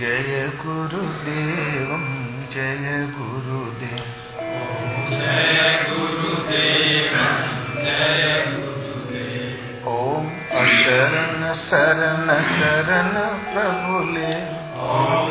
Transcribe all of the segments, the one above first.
जय गुरुदेव जय गुरुदेव। जय गुरुदेव जय गुरुदेव ओम अशरण शरण शरण प्रभुले। ओम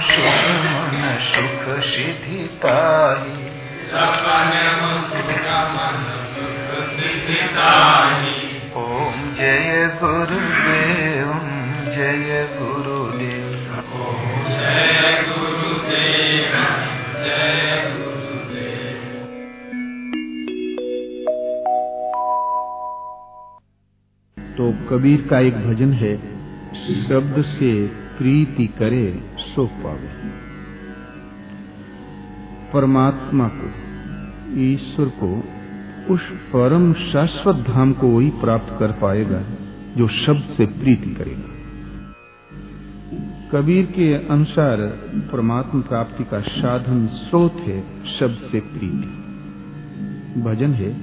सपने हूँ सुख सिद्धि गुरुदेव ओम जय गुरुदेव जय गुरुदेव। तो कबीर का एक भजन है, शब्द से प्रीति करे। सो पावे परमात्मा को ईश्वर को उस परम शाश्वत धाम को वही प्राप्त कर पाएगा जो शब्द से प्रीति करेगा कबीर के अनुसार परमात्मा प्राप्ति का साधन स्रोत है शब्द से प्रीति भजन है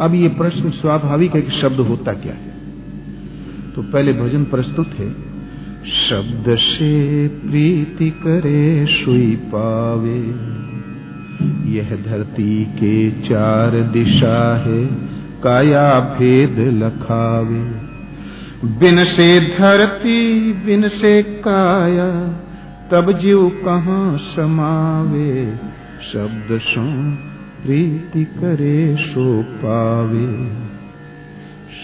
अब ये प्रश्न स्वाभाविक है कि शब्द होता क्या है तो पहले भजन प्रस्तुत है शब्द से प्रीति करे सुई पावे। यह धरती के चार दिशा है, काया भेद लखावे। बिन से धरती, बिन से काया, तब जीव कहाँ समावे। शब्द सो प्रीति करे सो पावे।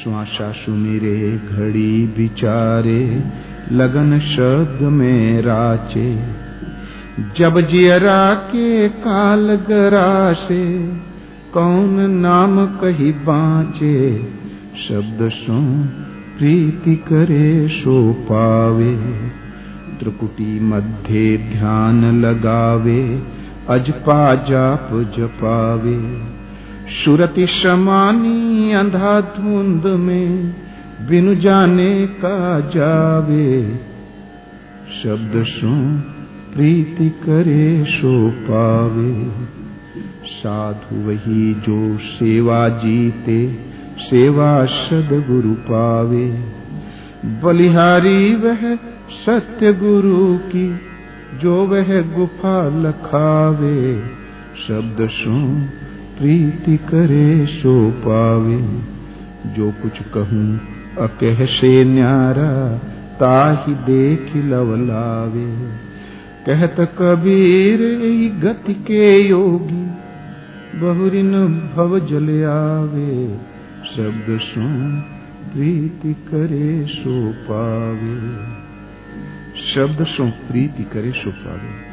श्वासा सुमिरे घड़ी विचारे लगन शब्द में राचे। जब जियरा के काल गरासे, कौन नाम कही बाँचे? शब्द सो प्रीति करे सो पावे। त्रिकुटी मध्य ध्यान लगावे अजपा जाप जपावे। सुरति समानी अंधा धुंध में बिनु जाने का जावे। शब्द सो प्रीति करे सो पावे। साधु वही जो सेवा जीते, सेवा सदगुरु पावे। बलिहारी वह सत्य गुरु की, जो वह गुफा लखावे। शब्द सो प्रीति करे सो पावे। जो कुछ कहूँ अकह से न्यारा ताहि देख लवलावे कहत कबीर गति के योगी, बहुरिन भव जल आवे। शब्द सो प्रीति करे सो पावे। शब्द सो प्रीति करे सो पावे।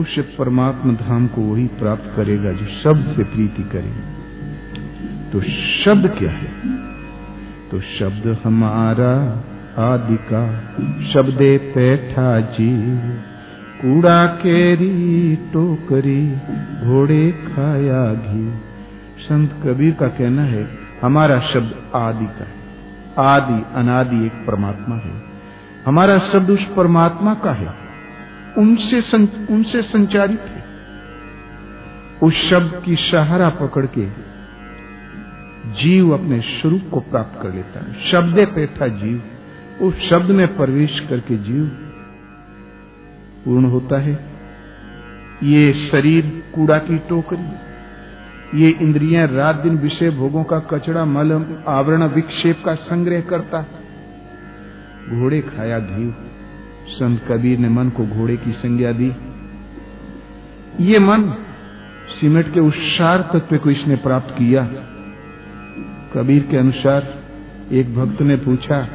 उस परमात्मा धाम को वही प्राप्त करेगा जो शब्द से प्रीति करे। तो शब्द क्या है? तो शब्द हमारा आदि का शब्दे पैठा जी। कूड़ा केरी टोकरी घोड़े खाया घी। संत कबीर का कहना है हमारा शब्द आदि का है। आदि अनादि एक परमात्मा है। हमारा शब्द उस परमात्मा का है। उनसे सं, उनसे संचारित है। उस शब्द की सहारा पकड़ के जीव अपने स्वरूप को प्राप्त कर लेता है। शब्दे पे था जीव। उस शब्द में प्रवेश करके जीव पूर्ण होता है। ये शरीर कूड़ा की टोकरी ये इंद्रियाँ रात दिन विषय भोगों का कचड़ा मल, आवरण, विक्षेप का संग्रह करता घोड़े खाया घी संत कबीर ने मन को घोड़े की संज्ञा दी। ये मन सीमेंट के उस तत्व को इसने प्राप्त किया। कबीर के अनुसार एक भक्त ने पूछा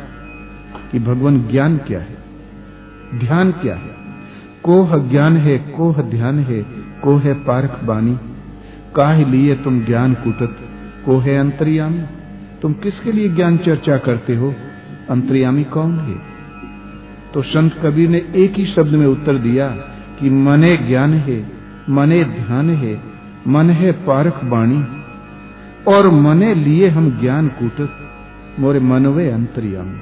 कि भगवान ज्ञान क्या है? ध्यान क्या है? कोह ज्ञान है, कोह ध्यान है, कोह पारख बानी। काह लिए तुम ज्ञान कुटत? कोहे अंतर्यामी। तुम किसके लिए ज्ञान चर्चा करते हो? अंतर्यामी कौन है? तो संत कबीर ने एक ही शब्द में उत्तर दिया कि मने ज्ञान है, मने ध्यान है, मन है पारख बाणी और मने लिए हम ज्ञान कूटत, मोरे मनवे अंतर्यामी।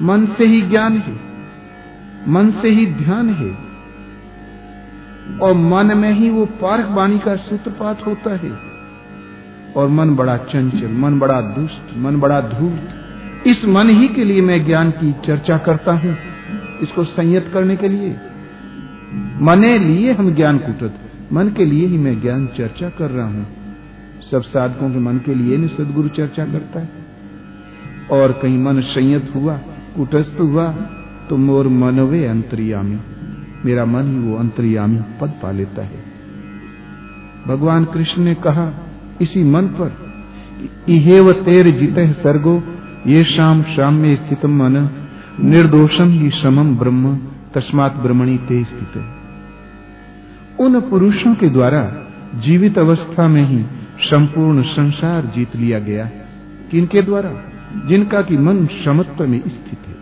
मन से ही ज्ञान है, मन से ही ध्यान है, और मन में ही वो पारख वाणी का सूत्रपात होता है। और मन बड़ा चंचल, मन बड़ा दुष्ट, मन बड़ा धूर्त, इस मन ही के लिए मैं ज्ञान की चर्चा करता हूँ, इसको संयत करने के लिए। मने लिए हम ज्ञान कुटत, मन के लिए ही मैं ज्ञान चर्चा कर रहा हूँ। सब साधकों के मन के लिए नहीं सदगुरु चर्चा करता है। और कहीं मन संयत हुआ, कुटस्थ हुआ तो मोर मनवे अंतर्यामी। मेरा मन ही वो अंतर्यामी पद पा लेता है। भगवान कृष्ण ने कहा, इसी मन पर, इहेव तेर जित सर्गो, ये शाम शाम में स्थित मन निर्दोषम ही समम ब्रह्म, तस्मात ब्रह्मणी ते स्थित। उन पुरुषों के द्वारा जीवित अवस्था में ही संपूर्ण संसार जीत लिया गया। किनके द्वारा? जिनका की मन समत्व में स्थित है।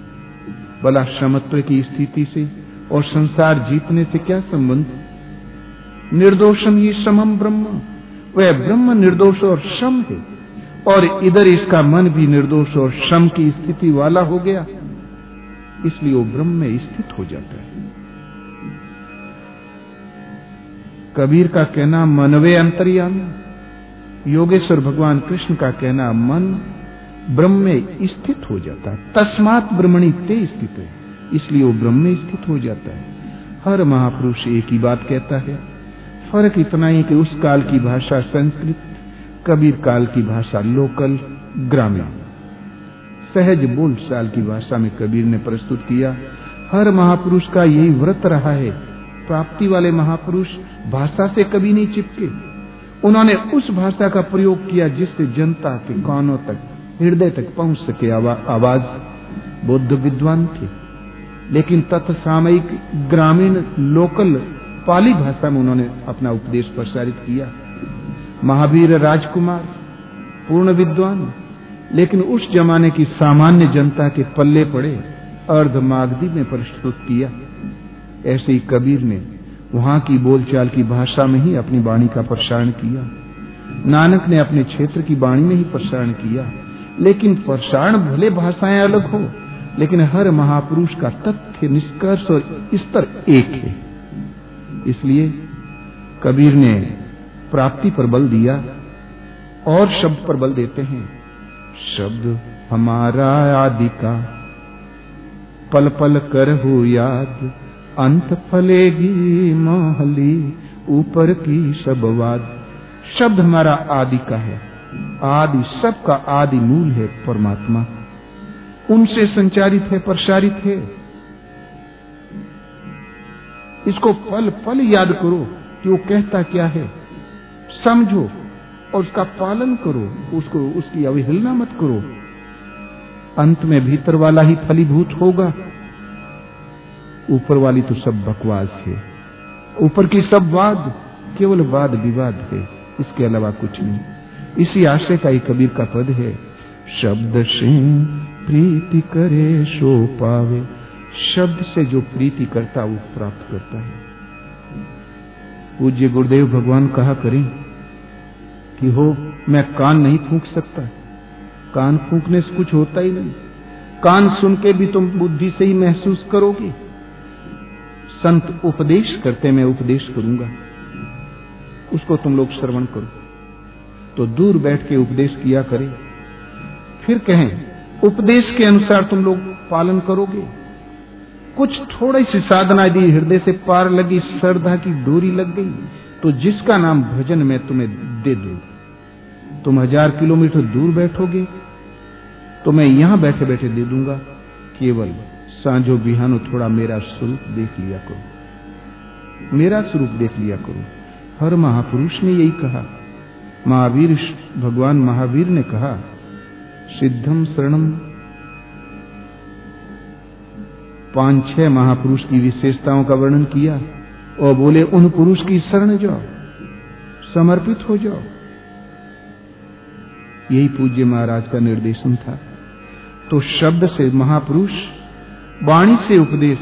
भला समत्व की स्थिति से और संसार जीतने से क्या संबंध? निर्दोषम ही समम ब्रह्म। वह ब्रह्म निर्दोष और सम है। और इधर इसका मन भी निर्दोष और सम की स्थिति वाला हो गया। इसलिए वो ब्रह्म में स्थित हो जाता है। कबीर का कहना, मनवे अंतर्यामी। योगेश्वर भगवान कृष्ण का कहना, मन ब्रह्म में स्थित हो जाता है। तस्मात ब्रह्मणी ते स्थित है। इसलिए वो ब्रह्म में स्थित हो जाता है। हर महापुरुष एक ही बात कहता है, फ़र्क इतना ही कि उस काल की भाषा संस्कृत, कबीर काल की भाषा लोकल, ग्रामीण। सहज बोल साल की भाषा में कबीर ने प्रस्तुत किया। हर महापुरुष का यही व्रत रहा है। प्राप्ति वाले महापुरुष भाषा से कभी नहीं चिपके। उन्होंने उस भाषा का प्रयोग किया जिससे जनता के कानों तक हृदय तक पहुँच सके आवा, आवाज़। बुद्ध विद्वान थे। लेकिन तत्सामयिक ग्रामीण लोकल पाली भाषा में उन्होंने अपना उपदेश प्रसारित किया। महावीर राजकुमार पूर्ण विद्वान लेकिन उस जमाने की सामान्य जनता के पल्ले पड़े अर्ध मागधी में प्रस्तुत किया। ऐसे ही कबीर ने वहाँ की बोलचाल की भाषा में ही अपनी वाणी का प्रसारण किया। नानक ने अपने क्षेत्र की वाणी में ही प्रसारण किया। लेकिन प्रसारण भले भाषाएँ अलग हो, लेकिन हर महापुरुष का तथ्य, निष्कर्ष और स्तर एक है। इसलिए कबीर ने प्राप्ति पर बल दिया और शब्द पर बल देते हैं। शब्द हमारा आदि का पल पल कर हो याद अंत फलेगी मोहली, ऊपर की सब वाद। शब्द हमारा आदि का है। आदि सबका आदि मूल है परमात्मा। उनसे संचारित है, प्रसारित है। इसको पल पल याद करो कि वो कहता क्या है। समझो और उसका पालन करो, उसको, उसकी अवहेलना मत करो। अंत में भीतर वाला ही फलीभूत होगा। ऊपर वाली तो सब बकवास है। ऊपर की सब वाद, केवल वाद विवाद है, इसके अलावा कुछ नहीं। इसी आशय का ही कबीर का पद है, शब्द से प्रीति करे सो पावे। शब्द से जो प्रीति करता, वो प्राप्त करता है। पूज्य गुरुदेव भगवान कहा करें कि हो, मैं कान नहीं फूंक सकता। कान फूंकने से कुछ होता ही नहीं। कान सुन के भी तुम बुद्धि से ही महसूस करोगे। संत उपदेश करते मैं उपदेश करूँगा। उसको तुम लोग श्रवण करो। तो दूर बैठ के उपदेश किया करे। फिर कहें, उपदेश के अनुसार तुम लोग पालन करोगे। कुछ थोड़ी सी साधना दी हृदय से पार लगी, श्रद्धा की डोरी लग गई तो जिसका नाम भजन मैं तुम्हें दे दू। तुम हज़ार किलोमीटर दूर बैठोगे तो मैं यहाँ बैठे बैठे दे दूँगा, केवल सांझो बिहानो थोड़ा मेरा स्वरूप देख लिया करो। मेरा स्वरूप देख लिया करो। हर महापुरुष ने यही कहा। महावीर भगवान महावीर ने कहा, सिद्धम शरणम। पाँच छह महापुरुष की विशेषताओं का वर्णन किया और बोले, उन पुरुष की शरण जाओ, समर्पित हो जाओ। यही पूज्य महाराज का निर्देशन था। तो शब्द से महापुरुष वाणी से उपदेश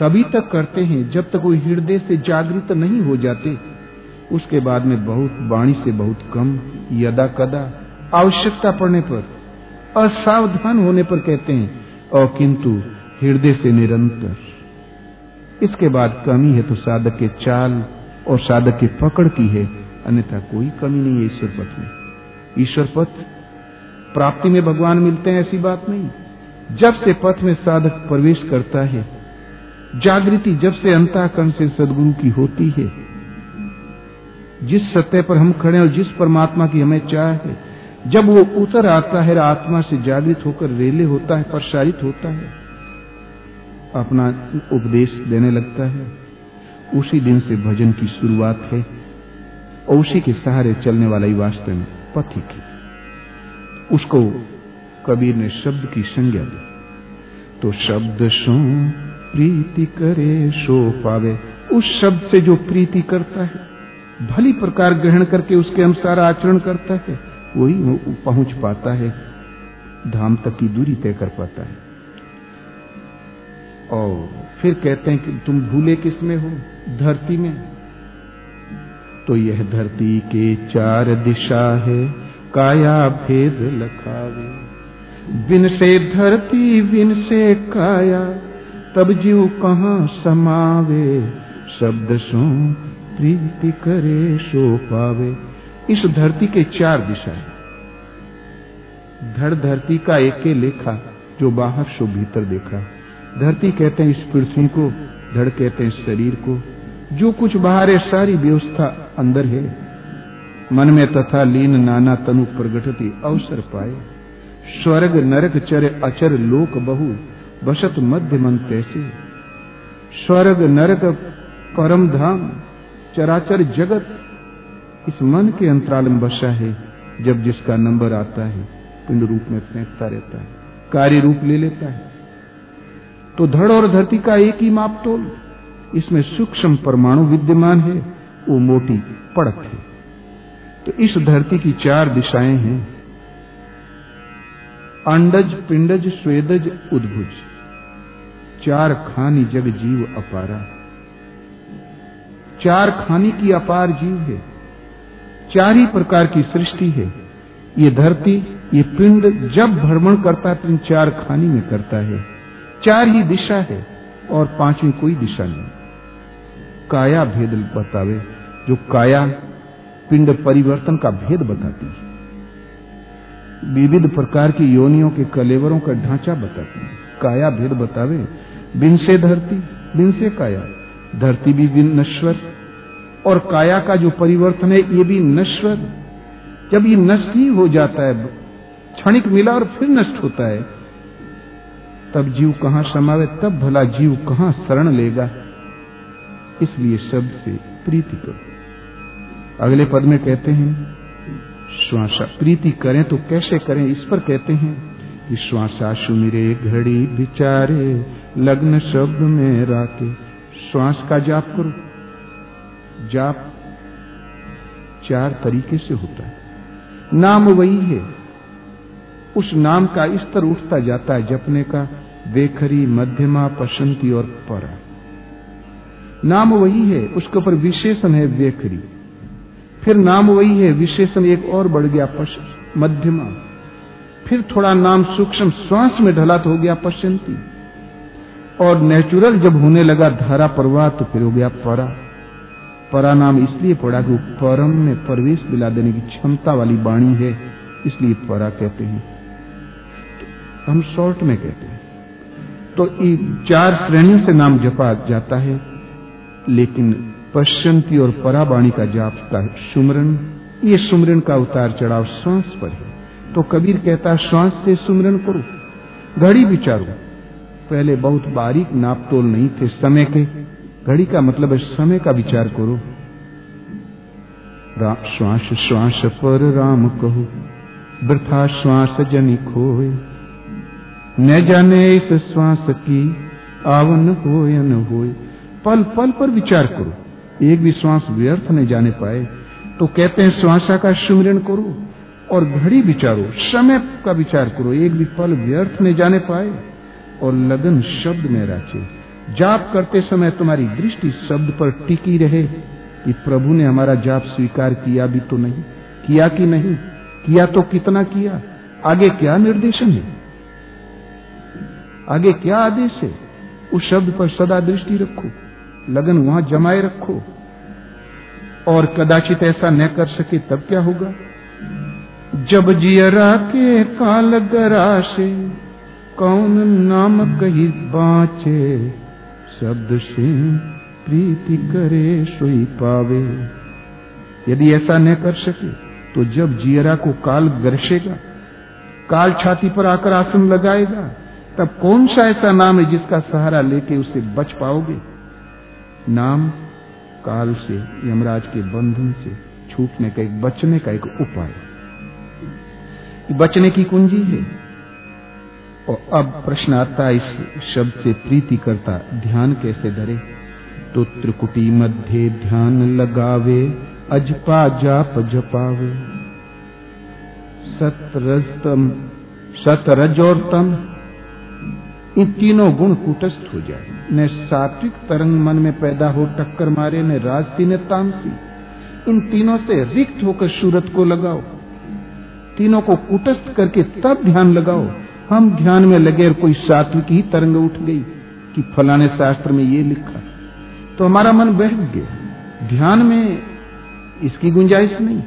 तभी तक करते हैं, जब तक वो हृदय से जागृत नहीं हो जाते। उसके बाद में बहुत वाणी से बहुत कम यदा कदा आवश्यकता पड़ने पर, असावधान होने पर कहते हैं और किंतु हृदय से निरंतर। इसके बाद कमी है तो साधक के चाल और साधक के पकड़ की है, अन्यथा कोई कमी नहीं है ईश्वर पथ में। ईश्वर पथ प्राप्ति में भगवान मिलते हैं ऐसी बात नहीं। जब से पथ में साधक प्रवेश करता है, जागृति जब से अंताकरण से सदगुरु की होती है। जिस सत्य पर हम खड़े और जिस परमात्मा की हमें चाह है, जब वो उतर आता है, आत्मा से जागृत होकर रेले होता है, प्रसारित होता है, अपना उपदेश देने लगता है। उसी दिन से भजन की शुरुआत है और उसी के सहारे चलने वाला ही वास्तव में पथिक उसको कबीर ने शब्द की संज्ञा दी। तो शब्द सो प्रीति करे, सो पावे। उस शब्द से जो प्रीति करता है, भली प्रकार ग्रहण करके उसके अनुसार आचरण करता है, वही पहुँच पाता है, धाम तक की दूरी तय कर पाता है। और फिर कहते हैं कि तुम भूले किसमें हो? धरती में। तो यह धरती के चार दिशा है, काया, भेद लखावे बिन से धरती बिन से काया, तब जीव कहाँ समावे? शब्द सो प्रीति करे, सो पावे। इस धरती के चार दिशा है। धड़ धरती का एक लेखा, जो बाहर सो भीतर देखा। धरती कहते हैं इस पृथ्वी को, धड़ कहते हैं शरीर को। जो कुछ बाहर है, सारी व्यवस्था अंदर है। मन में तथा लीन नाना तनु प्रगटती अवसर पाए। स्वर्ग, नरक, चर, अचर, लोक, बहु, बसत, मध्य, मन, तैसे। स्वर्ग, नरक, परम धाम, चराचर जगत, इस मन के अंतराल में बसा है, जब जिसका नंबर आता है, पिंड रूप में फेंकता रहता है, कार्य रूप ले लेता है। तो धड़ और धरती का एक ही मापतोल, इसमें सूक्ष्म परमाणु विद्यमान है, वो मोटी पड़क है। तो इस धरती की चार दिशाएँ हैं अंडज पिंडज स्वेदज उद्भुज। चार खानी जग जीव अपारा। चार खानी की अपार जीव है। चार ही प्रकार की सृष्टि है। ये धरती, ये पिंड जब भ्रमण करता है तो चार खानी में करता है। चार ही दिशा है और पांचवी कोई दिशा नहीं। काया भेद बतावे, जो काया पिंड परिवर्तन का भेद बताती है। विविध प्रकार की योनियों के कलेवरों का ढांचा बताती है काया भेद बतावे, बिन से धरती, बिन से काया, धरती भी बिन नश्वर, और काया का जो परिवर्तन है, ये भी नश्वर। जब ये नष्ट ही हो जाता है, क्षणिक मिला और फिर नष्ट होता है, तब जीव कहाँ समावे, तब भला जीव कहाँ शरण लेगा? इसलिए शब्द से प्रीति करो। अगले पद में कहते हैं श्वासा प्रीति करें तो कैसे करें? इस पर कहते हैं कि श्वासा सुमिरे घड़ी विचारे लग्न शब्द में राके श्वास का जाप करो। जाप चार तरीके से होता है। नाम वही है। उस नाम का स्तर उठता जाता है जपने का। वेखरी मध्यमा, पसंती और परा। नाम वही है। उसके ऊपर विशेषण है वेखरी फिर नाम वही है, विशेषण एक और बढ़ गया पश मध्यमा। फिर थोड़ा नाम सूक्ष्म श्वास में ढला तो हो गया पश्चंती और नेचुरल जब होने लगा धारा प्रवाह तो फिर हो गया परा। परा नाम इसलिए पड़ा कि परम में प्रवेश दिला देने की क्षमता वाली वाणी है, इसलिए परा कहते हैं। तो हम शॉर्ट में कहते हैं। तो चार श्रेणियों से नाम जपा जाता है, लेकिन पश्चंती और पराबाणी का जाप का सुमरन। ये सुमरन का उतार चढ़ाव श्वास पर है। तो कबीर कहता, श्वास से सुमरन करो। घड़ी विचारो पहले बहुत बारीक नापतोल नहीं थे समय के। घड़ी का मतलब है समय का विचार करो। श्वास श्वास पर राम कहो। वृथा श्वास जनि खोए। न जाने इस श्वास की आवन हो न हो पल पल पर विचार करो। एक भी श्वास व्यर्थ न जाने पाए तो कहते हैं, श्वासा का सुमिरन करो और घड़ी विचारो, समय का विचार करो, एक भी पल व्यर्थ न जाने पाए और लगन शब्द में राचे। जाप करते समय तुम्हारी दृष्टि शब्द पर टिकी रहे कि प्रभु ने हमारा जाप स्वीकार किया भी तो नहीं, किया कि नहीं, किया तो कितना किया, आगे क्या निर्देशन है? आगे क्या आदेश है? उस शब्द पर सदा दृष्टि रखो। लगन वहाँ जमाए रखो। और कदाचित ऐसा न कर सके तब क्या होगा? जब जियरा के काल गराशे, कौन नाम कही बाँचे? शब्द से प्रीति करे सोई पावे। यदि ऐसा न कर सके तो जब जियरा को काल गरसेगा, काल छाती पर आकर आसन लगाएगा, तब कौन सा ऐसा नाम है जिसका सहारा लेके उसे बच पाओगे? नाम काल से, यमराज के बंधन से, छूटने का एक, बचने का एक उपाय। बचने की कुंजी है। और अब प्रश्न आता इस शब्द से प्रीति करता, ध्यान कैसे धरे? तो त्रिकुटी मध्य ध्यान लगावे अजपा जाप जपावे। सतरजतम, सतरज और तम इन तीनों गुण कुटस्थ हो जाए। न सात्विक तरंग मन में पैदा हो टक्कर मारे, न राजसी, न तामसी। इन तीनों से रिक्त होकर सूरत को लगाओ। तीनों को कुटस्थ करके तब ध्यान लगाओ। हम ध्यान में लगे और कोई सात्विक ही तरंग उठ गई कि फलाने शास्त्र में ये लिखा। तो हमारा मन बैठ गया। ध्यान में इसकी गुंजाइश नहीं।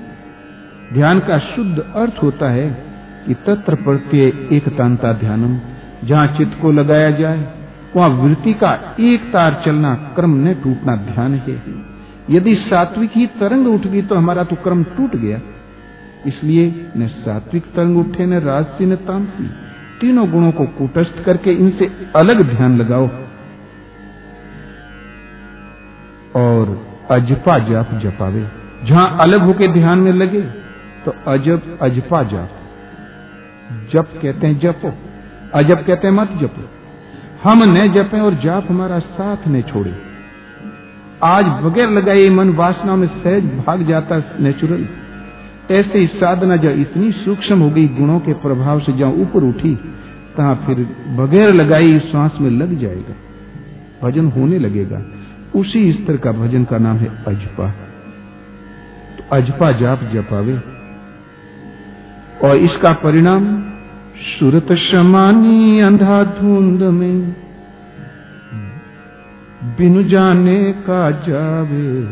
ध्यान का शुद्ध अर्थ होता है कि तत्र प्रत्यय एक तांता ध्यानम। जहाँ चित्त को लगाया जाए, वहाँ वृत्ति का एक तार चलना क्रम न टूटना ध्यान है। यदि सात्विक ही तरंग उठ गई तो हमारा तो क्रम टूट गया। इसलिए न सात्विक तरंग उठे, न राजसी, न तामसी। तीनों गुणों को कुटस्थ करके इनसे अलग ध्यान लगाओ। और अजपा जाप जपावे। जहाँ अलग होके ध्यान में लगे तो अजब अजपा जाप। जप कहते हैं जपो। अजब कहते हैं, मत जपो। हम न जपें और जाप हमारा साथ न छोड़े। आज बगैर लगाए मन वासना में सहज भाग जाता नेचुरल। ऐसे ही साधना जब इतनी सूक्ष्म हो गई, गुणों के प्रभाव से जहाँ ऊपर उठी, तहां फिर बगैर लगाई श्वास में लग जाएगा। भजन होने लगेगा। उसी स्तर का भजन का नाम है अजपा। तो अजपा जाप जपावे। और इसका परिणाम सुरत शमानी अंधा धुंध में, बिनु जाने का जावे,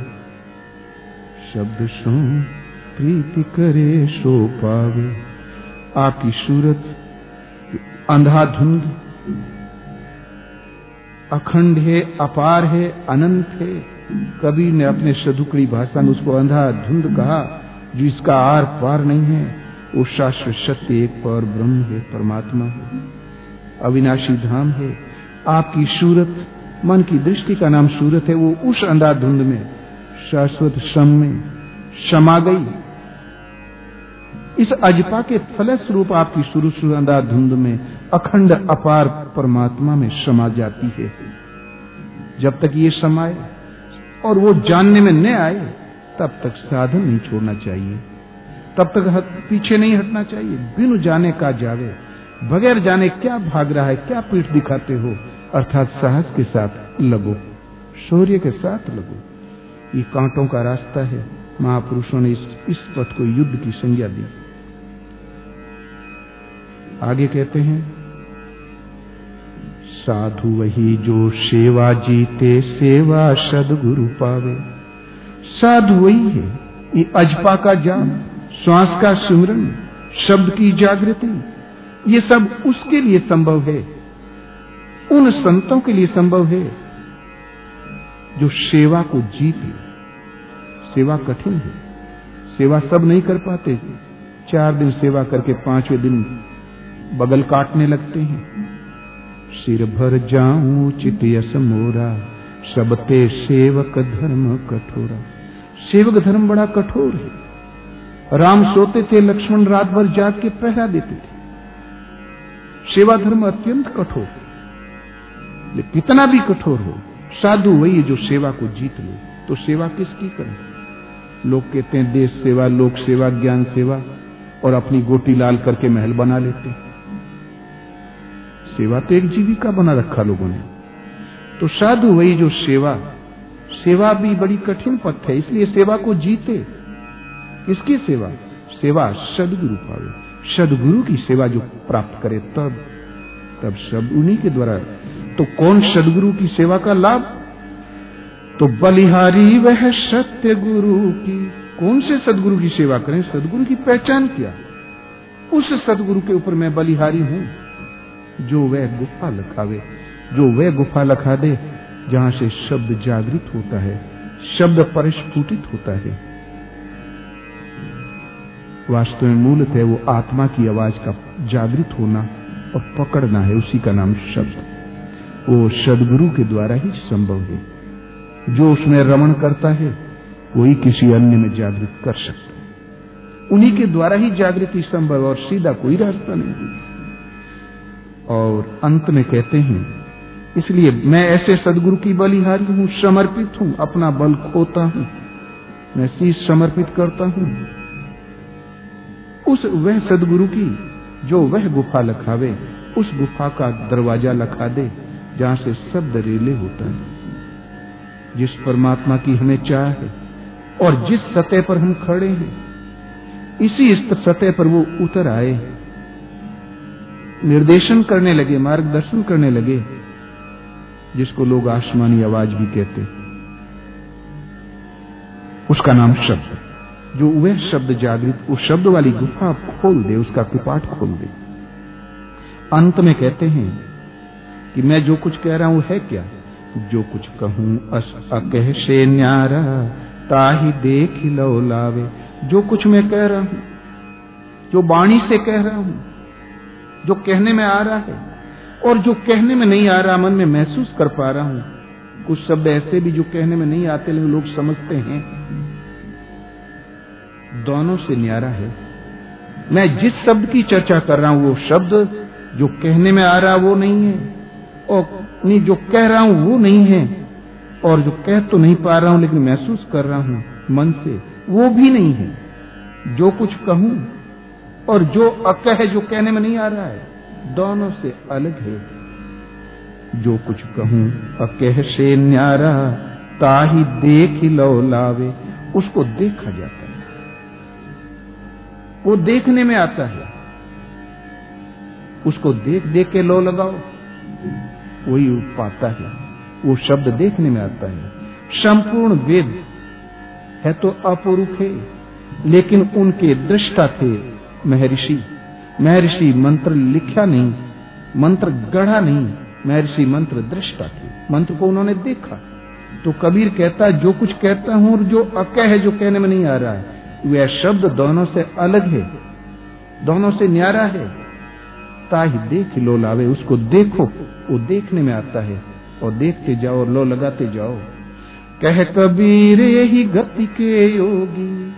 शब्द सुन प्रीति करे सो पावे। आपकी सूरत अंधाधुंध अखंड है, अपार है, अनंत है। कबीर ने अपने सदुकड़ी भाषा में उसको अंधा धुंध कहा, जो इसका आर पार नहीं है। वो शाश्वत सत्य एक पर ब्रह्म है, परमात्मा है। अविनाशी धाम है। आपकी सूरत, मन की दृष्टि का नाम सूरत है, वो उस अंधाधुंध में, शाश्वत सम में क्षमा गई। इस अजपा के फलस्वरूप आपकी शुरू शुरू अंधाधुंध में, अखंड अपार परमात्मा में समा जाती है। जब तक ये समाए और वो जानने में न आए, तब तक साधन नहीं छोड़ना चाहिए। तब तक पीछे नहीं हटना चाहिए। बिनु जाने का जावे। बगैर जाने क्या भाग रहा है क्या पीठ दिखाते हो? अर्थात साहस के साथ लगो शौर्य के साथ लगो। ये कांटों का रास्ता है। महापुरुषों ने इस, इस पथ को युद्ध की संज्ञा दी। आगे कहते हैं साधु वही जो सेवा जीते सेवा सदगुरु पावे। साधु वही है। ये अजपा का जाप श्वास का सुमरण, शब्द की जागृति, ये सब उसके लिए संभव है। उन संतों के लिए संभव है जो सेवा को जीते। सेवा कठिन है। सेवा सब नहीं कर पाते। चार दिन सेवा करके पाँचवें दिन बगल काटने लगते हैं। सिर भर जाऊँ चित मोरा सबते सेवक धर्म कठोरा। सेवक धर्म बड़ा कठोर है। राम सोते थे, लक्ष्मण रात भर जाग के पहरा देते थे। सेवा धर्म अत्यंत कठोर लेकिन कितना भी कठोर हो, साधु वही जो सेवा को जीत ले तो सेवा किसकी करें? लोग कहते हैं, देश सेवा, लोक सेवा, ज्ञान सेवा, और अपनी गोटी लाल करके महल बना लेते सेवा तो एक जीविका बना रखा लोगों ने। तो साधु वही जो सेवा सेवा भी बड़ी कठिन पथ है, इसलिए सेवा को जीते। किसकी सेवा? सेवा सदगुरु पावे सदगुरु की सेवा जो प्राप्त करे तब तब सब उन्हीं के द्वारा। तो कौन सदगुरु की सेवा का लाभ? तो बलिहारी वह सत्य गुरु की। कौन से सदगुरु की सेवा करें? सदगुरु की पहचान क्या? उस सदगुरु के ऊपर मैं बलिहारी हूँ। जो वह गुफा लखावे, जो वह गुफा लखा दे, जहाँ से शब्द जागृत होता है, शब्द परिस्फुटित होता है। वास्तव में मूलतः वो आत्मा की आवाज़ का जागृत होना और पकड़ना है उसी का नाम शब्द। वो सदगुरु के द्वारा ही संभव है। जो उसमें रमण करता है, वही किसी अन्य में जागृत कर सकता है। उन्हीं के द्वारा ही जागृति संभव और सीधा कोई रास्ता नहीं और अंत में कहते हैं, इसलिए मैं ऐसे सदगुरु की बलिहारी हूँ, समर्पित हूँ, अपना बल खोता हूँ। मैं शीश समर्पित करता हूँ। उस वह सदगुरु की, जो वह गुफा लखावे, उस गुफा का दरवाज़ा लखा दे, जहाँ से शब्द रेले होता है। जिस परमात्मा की हमें चाह है, और जिस सतह पर हम खड़े हैं, इसी सतह पर वो उतर आए निर्देशन करने लगे, मार्गदर्शन करने लगे, जिसको लोग आसमानी आवाज़ भी कहते उसका नाम शब्द जो वह शब्द जागृत, उस शब्द वाली गुफा खोल दे, उसका कपाट खोल दे। अंत में कहते हैं कि मैं जो कुछ कह रहा हूँ है क्या? जो कुछ कहूँ, अस अकह से न्यारा, ताही देख लो लावे। जो कुछ मैं कह रहा हूँ, जो बाणी से कह रहा हूँ, जो कहने में आ रहा है, और जो कहने में नहीं आ रहा, मन में महसूस कर पा रहा हूँ, कुछ शब्द ऐसे भी जो कहने में नहीं आते, लेकिन लोग समझते हैं। दोनों से न्यारा है। मैं जिस शब्द की चर्चा कर रहा हूँ, वो शब्द जो कहने में आ रहा वो नहीं है, और नहीं जो कह रहा हूँ वो नहीं है, और जो कह तो नहीं पा रहा हूँ, लेकिन महसूस कर रहा हूँ मन से, वो भी नहीं है। जो कुछ कहूँ, और जो अकह जो कहने में नहीं आ रहा है, दोनों से अलग है। जो कुछ कहूँ, अकह से न्यारा, ताही देख लो लावे, उसको देखा जाता है। वो देखने में आता है। उसको देख देख के लो लगाओ। वही पाता है। वो शब्द देखने में आता है। संपूर्ण वेद है तो अपरूप है, लेकिन उनके दृष्टा थे महर्षि। महर्षि मंत्र लिखा नहीं, मंत्र गढ़ा नहीं, महर्षि मंत्र दृष्टा थे। मंत्र को उन्होंने देखा। तो कबीर कहता है जो कुछ कहता हूँ और जो अकह है, जो कहने में नहीं आ रहा है वह शब्द दोनों से अलग है, दोनों से न्यारा है। ताही देख लो लावे, उसको देखो, वो देखने में आता है, और देखते जाओ और लो लगाते जाओ। कह कबीर, यही गति के योगी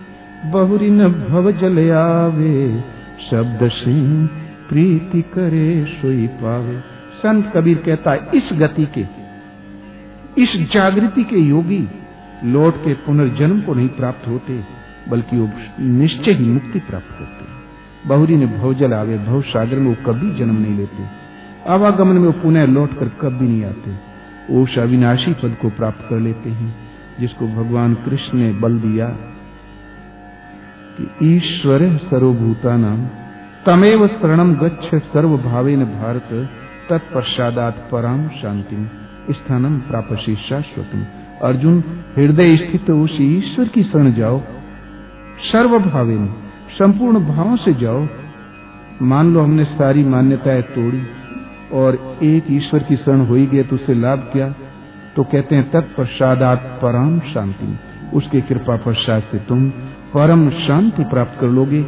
बहुरी न भव जल आवे। शब्द सिंह, प्रीति करे सोई पावे। संत कबीर कहता है, इस गति के, इस जागृति के योगी, लौट के पुनर्जन्म को नहीं प्राप्त होते। बल्कि वो निश्चय ही मुक्ति प्राप्त करते हैं। बहुरी ने भवजल आवे भव सागर में वो कभी जन्म नहीं लेते। आवागमन में वो पुनः लौट कर कभी नहीं आते। वो अविनाशी पद को प्राप्त कर लेते हैं, जिसको भगवान कृष्ण ने बल दिया कि ईश्वर सर्वभूता नाम तमेव शरणम गच्छ सर्व भावे न भारत तत्पश्चात पराम शांति स्थानम प्रापसी शाश्वतम अर्जुन, हृदय स्थित उस ईश्वर की शरण जाओ सर्वभावे में संपूर्ण भावों से जाओ। मान लो हमने सारी मान्यताएँ तोड़ी और एक ईश्वर की शरण हो ही गए तो उससे लाभ क्या? तो कहते हैं तत्पश्चात परम शांति। उसकी कृपा पश्चात से तुम परम शांति प्राप्त कर लोगे।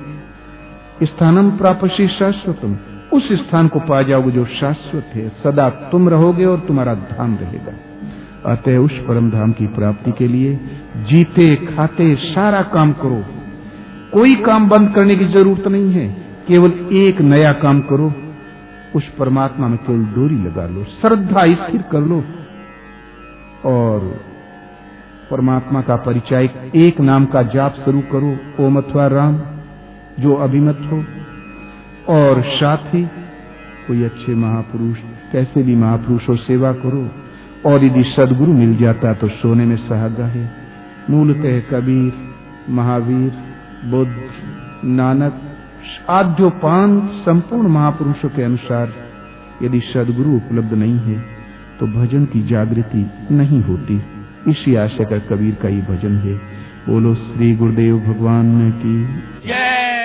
स्थानम प्रापसी शाश्वतम। उस स्थान को पा जाओगे जो शाश्वत है। सदा तुम रहोगे और तुम्हारा धाम रहेगा। अतः उस परम धाम की प्राप्ति के लिए जीते, खाते, सारा काम करो। कोई काम बंद करने की ज़रूरत नहीं है। केवल एक नया काम करो, उस परमात्मा में केवल डोरी लगा लो, श्रद्धा स्थिर कर लो। और परमात्मा का परिचय एक नाम का जाप शुरू करो ओम अथवा राम, जो अभिमत हो। और साथ ही कोई अच्छे महापुरुष, कैसे भी महापुरुषों सेवा करो। और यदि सदगुरु मिल जाता तो सोने में सहागा है। मूलतः कबीर, महावीर बुद्ध, नानक आद्योपांत संपूर्ण महापुरुषों के अनुसार यदि सदगुरु उपलब्ध नहीं है तो भजन की जागृति नहीं होती। इसी आशय का कबीर का ये भजन है। बोलो श्री गुरुदेव भगवान की। जय।